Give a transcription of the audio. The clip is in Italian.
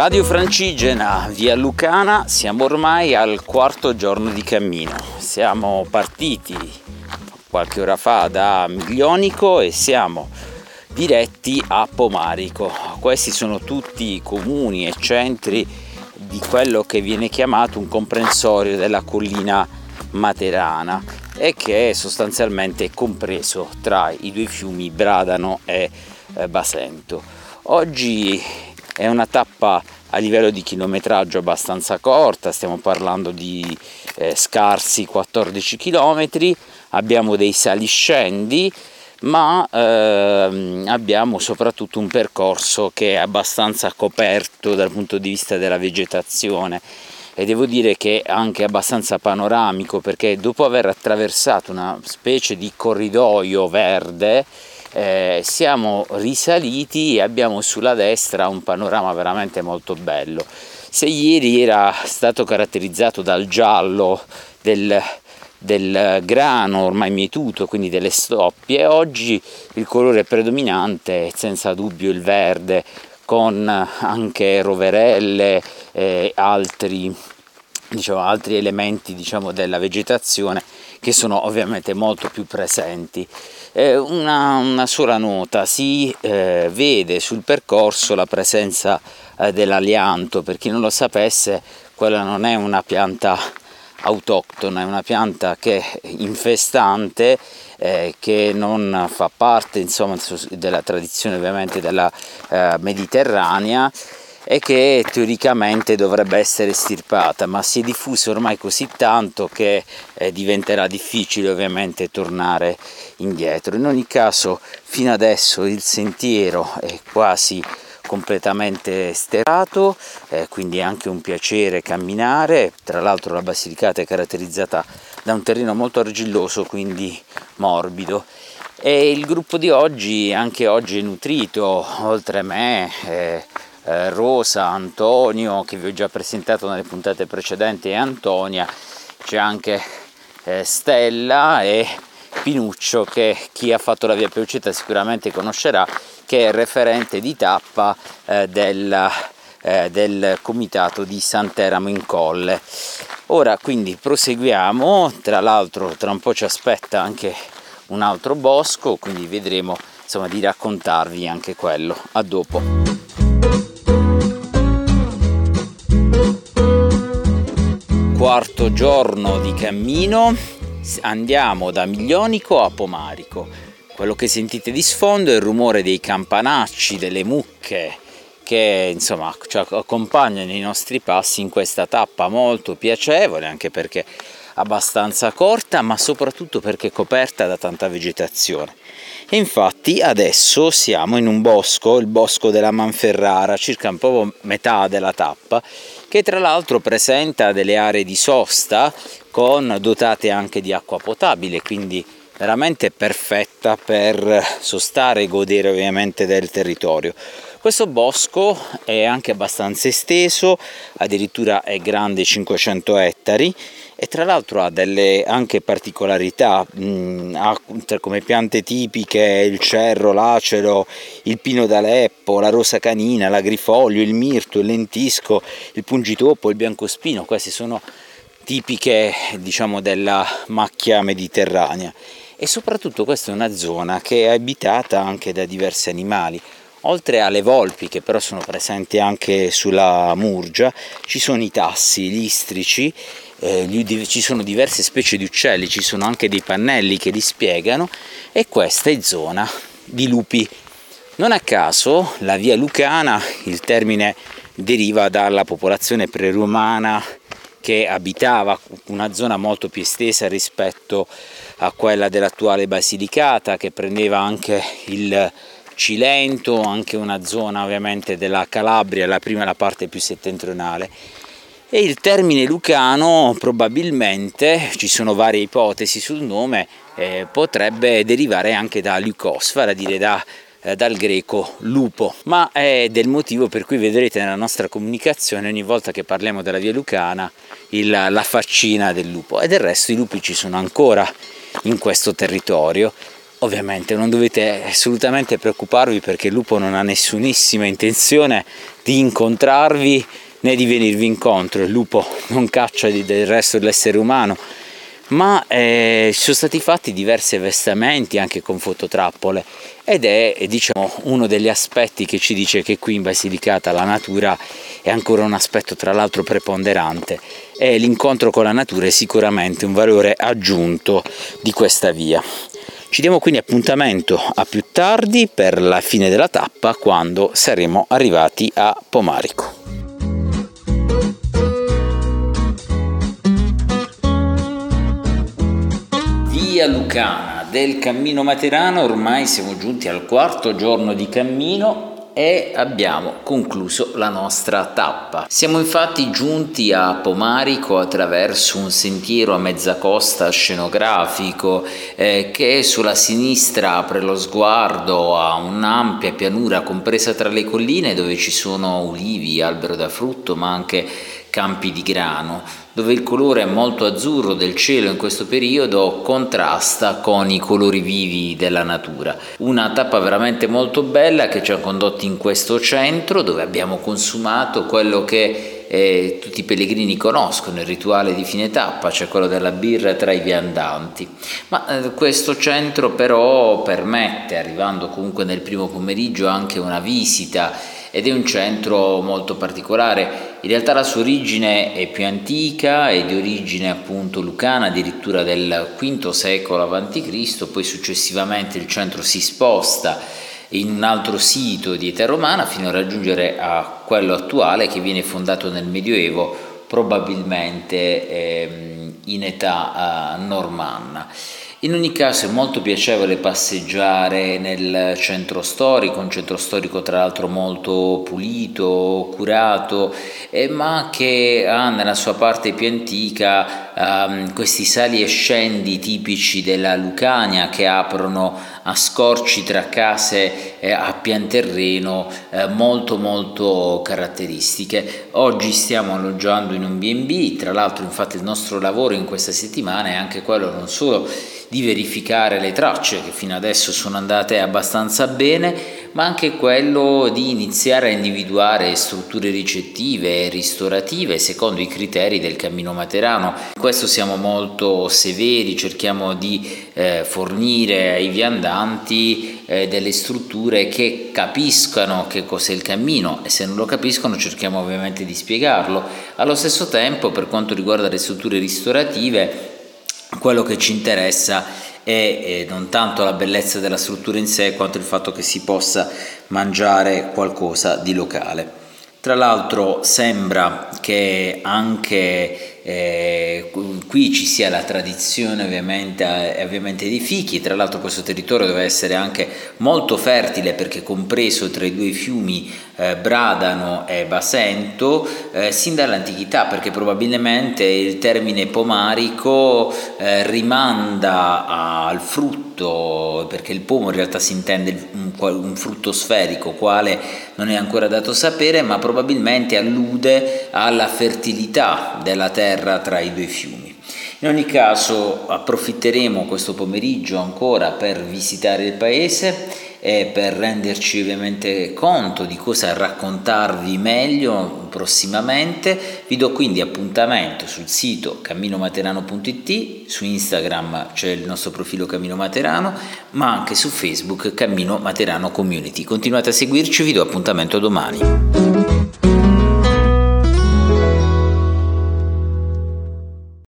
Radio Francigena, via Lucana, siamo ormai al quarto giorno di cammino. Siamo partiti qualche ora fa da Miglionico e siamo diretti a Pomarico. Questi sono tutti comuni e centri di quello che viene chiamato un comprensorio della collina materana e che è sostanzialmente compreso tra i due fiumi Bradano e eh, Basento. Oggi è una tappa a livello di chilometraggio abbastanza corta, stiamo parlando di eh, scarsi 14 km, abbiamo dei saliscendi, ma ehm, abbiamo soprattutto un percorso che è abbastanza coperto dal punto di vista della vegetazione. E devo dire che è anche abbastanza panoramico perché dopo aver attraversato una specie di corridoio verde eh, siamo risaliti e abbiamo sulla destra un panorama veramente molto bello. Se ieri era stato caratterizzato dal giallo del, del grano ormai mietuto, quindi delle stoppie, oggi il colore predominante è senza dubbio il verde, con anche roverelle e altri, diciamo, altri elementi diciamo, della vegetazione che sono ovviamente molto più presenti. Eh, una, una, sola nota, si eh, vede sul percorso la presenza eh, dell'alianto, per chi non lo sapesse quella non è una pianta autoctona, è una pianta che è infestante, eh, che non fa parte insomma, della tradizione ovviamente della eh, mediterranea e che teoricamente dovrebbe essere estirpata, ma si è diffusa ormai così tanto che eh, diventerà difficile ovviamente tornare indietro. In ogni caso, fino adesso il sentiero è quasi completamente sterrato, eh, quindi è anche un piacere camminare. Tra l'altro la Basilicata è caratterizzata da un terreno molto argilloso, quindi morbido. E il gruppo di oggi, anche oggi è nutrito, oltre a me, eh, eh, Rosa, Antonio, che vi ho già presentato nelle puntate precedenti, e Antonia, c'è anche eh, Stella e Pinuccio che chi ha fatto la via Peucetta sicuramente conoscerà che è il referente di tappa eh, del, eh, del comitato di Sant'Eramo in Colle. Ora quindi proseguiamo, tra l'altro tra un po' ci aspetta anche un altro bosco, quindi vedremo insomma di raccontarvi anche quello. A dopo. Quarto giorno di cammino, andiamo da Miglionico a Pomarico. Quello che sentite di sfondo è il rumore dei campanacci, delle mucche che insomma ci accompagnano i nostri passi in questa tappa molto piacevole anche perché abbastanza corta ma soprattutto perché coperta da tanta vegetazione. E infatti adesso siamo in un bosco, il bosco della Manferrara, circa un po' metà della tappa, che tra l'altro presenta delle aree di sosta con dotate anche di acqua potabile, quindi veramente perfetta per sostare e godere ovviamente del territorio. Questo bosco è anche abbastanza esteso, addirittura è grande 500 ettari e tra l'altro ha delle anche particolarità, mh, ha come piante tipiche il cerro, l'acero, il pino d'Aleppo, la rosa canina, l'agrifoglio, il mirto, il lentisco, il pungitopo, il biancospino, queste sono tipiche diciamo della macchia mediterranea e soprattutto questa è una zona che è abitata anche da diversi animali. Oltre alle volpi che però sono presenti anche sulla Murgia, ci sono i tassi, gli istrici, eh, ci sono diverse specie di uccelli, ci sono anche dei pannelli che li spiegano e questa è zona di lupi. Non a caso la via Lucana, il termine deriva dalla popolazione preromana che abitava una zona molto più estesa rispetto a quella dell'attuale Basilicata che prendeva anche il Cilento, anche una zona ovviamente della Calabria, la prima la parte più settentrionale. E il termine lucano probabilmente, ci sono varie ipotesi sul nome, eh, potrebbe derivare anche da Lucosfera, dire da eh, dal greco lupo, ma è del motivo per cui vedrete nella nostra comunicazione ogni volta che parliamo della via lucana il, la faccina del lupo. E del resto i lupi ci sono ancora in questo territorio Ovviamente non dovete assolutamente preoccuparvi perché il lupo non ha nessunissima intenzione di incontrarvi né di venirvi incontro, il lupo non caccia del resto dell'essere umano, ma eh, sono stati fatti diversi avvestamenti anche con fototrappole ed è diciamo, uno degli aspetti che ci dice che qui in Basilicata la natura è ancora un aspetto tra l'altro preponderante e l'incontro con la natura è sicuramente un valore aggiunto di questa via. Ci diamo quindi appuntamento a più tardi per la fine della tappa quando saremo arrivati a Pomarico. Via Lucana del Cammino Materano, ormai siamo giunti al quarto giorno di cammino e abbiamo concluso la nostra tappa. Siamo infatti giunti a Pomarico attraverso un sentiero a mezza costa scenografico eh, che sulla sinistra apre lo sguardo a un'ampia pianura compresa tra le colline dove ci sono ulivi, albero da frutto ma anche campi di grano, dove il colore molto azzurro del cielo in questo periodo contrasta con i colori vivi della natura. Una tappa veramente molto bella che ci ha condotti in questo centro dove abbiamo consumato quello che eh, tutti i pellegrini conoscono, il rituale di fine tappa, cioè quello della birra tra i viandanti. Ma eh, questo centro però permette, arrivando comunque nel primo pomeriggio, anche una visita ed è un centro molto particolare. In realtà la sua origine è più antica, è di origine appunto lucana, addirittura del V secolo a.C., poi successivamente il centro si sposta in un altro sito di età romana fino a raggiungere a quello attuale che viene fondato nel Medioevo, probabilmente eh, in età eh, normanna. In ogni caso è molto piacevole passeggiare nel centro storico, un centro storico tra l'altro molto pulito, curato, eh, ma che ha nella sua parte più antica um, questi sali e scendi tipici della Lucania che aprono a scorci tra case eh, a pian terreno eh, molto molto caratteristiche. Oggi stiamo alloggiando in un B&B, tra l'altro infatti il nostro lavoro in questa settimana è anche quello non solo di verificare le tracce che fino adesso sono andate abbastanza bene, ma anche quello di iniziare a individuare strutture ricettive e ristorative secondo i criteri del cammino materano. In questo siamo molto severi, cerchiamo di eh, fornire ai viandanti eh, delle strutture che capiscano che cos'è il cammino e se non lo capiscono cerchiamo ovviamente di spiegarlo. Allo stesso tempo per quanto riguarda le strutture ristorative quello che ci interessa è eh, non tanto la bellezza della struttura in sé quanto il fatto che si possa mangiare qualcosa di locale. Tra l'altro sembra che anche eh, qui ci sia la tradizione ovviamente, eh, ovviamente dei fichi, tra l'altro questo territorio deve essere anche molto fertile perché compreso tra i due fiumi eh, Bradano e Basento eh, sin dall'antichità perché probabilmente il termine pomarico eh, rimanda al frutto perché il pomo in realtà si intende un, un frutto sferico quale non è ancora dato sapere ma probabilmente allude alla fertilità della terra tra i due fiumi. In ogni caso approfitteremo questo pomeriggio ancora per visitare il paese e per renderci ovviamente conto di cosa raccontarvi meglio prossimamente. Vi do quindi appuntamento sul sito camminomaterano.it, su Instagram c'è il nostro profilo Cammino Materano, ma anche su Facebook Cammino Materano Community. Continuate a seguirci, vi do appuntamento domani.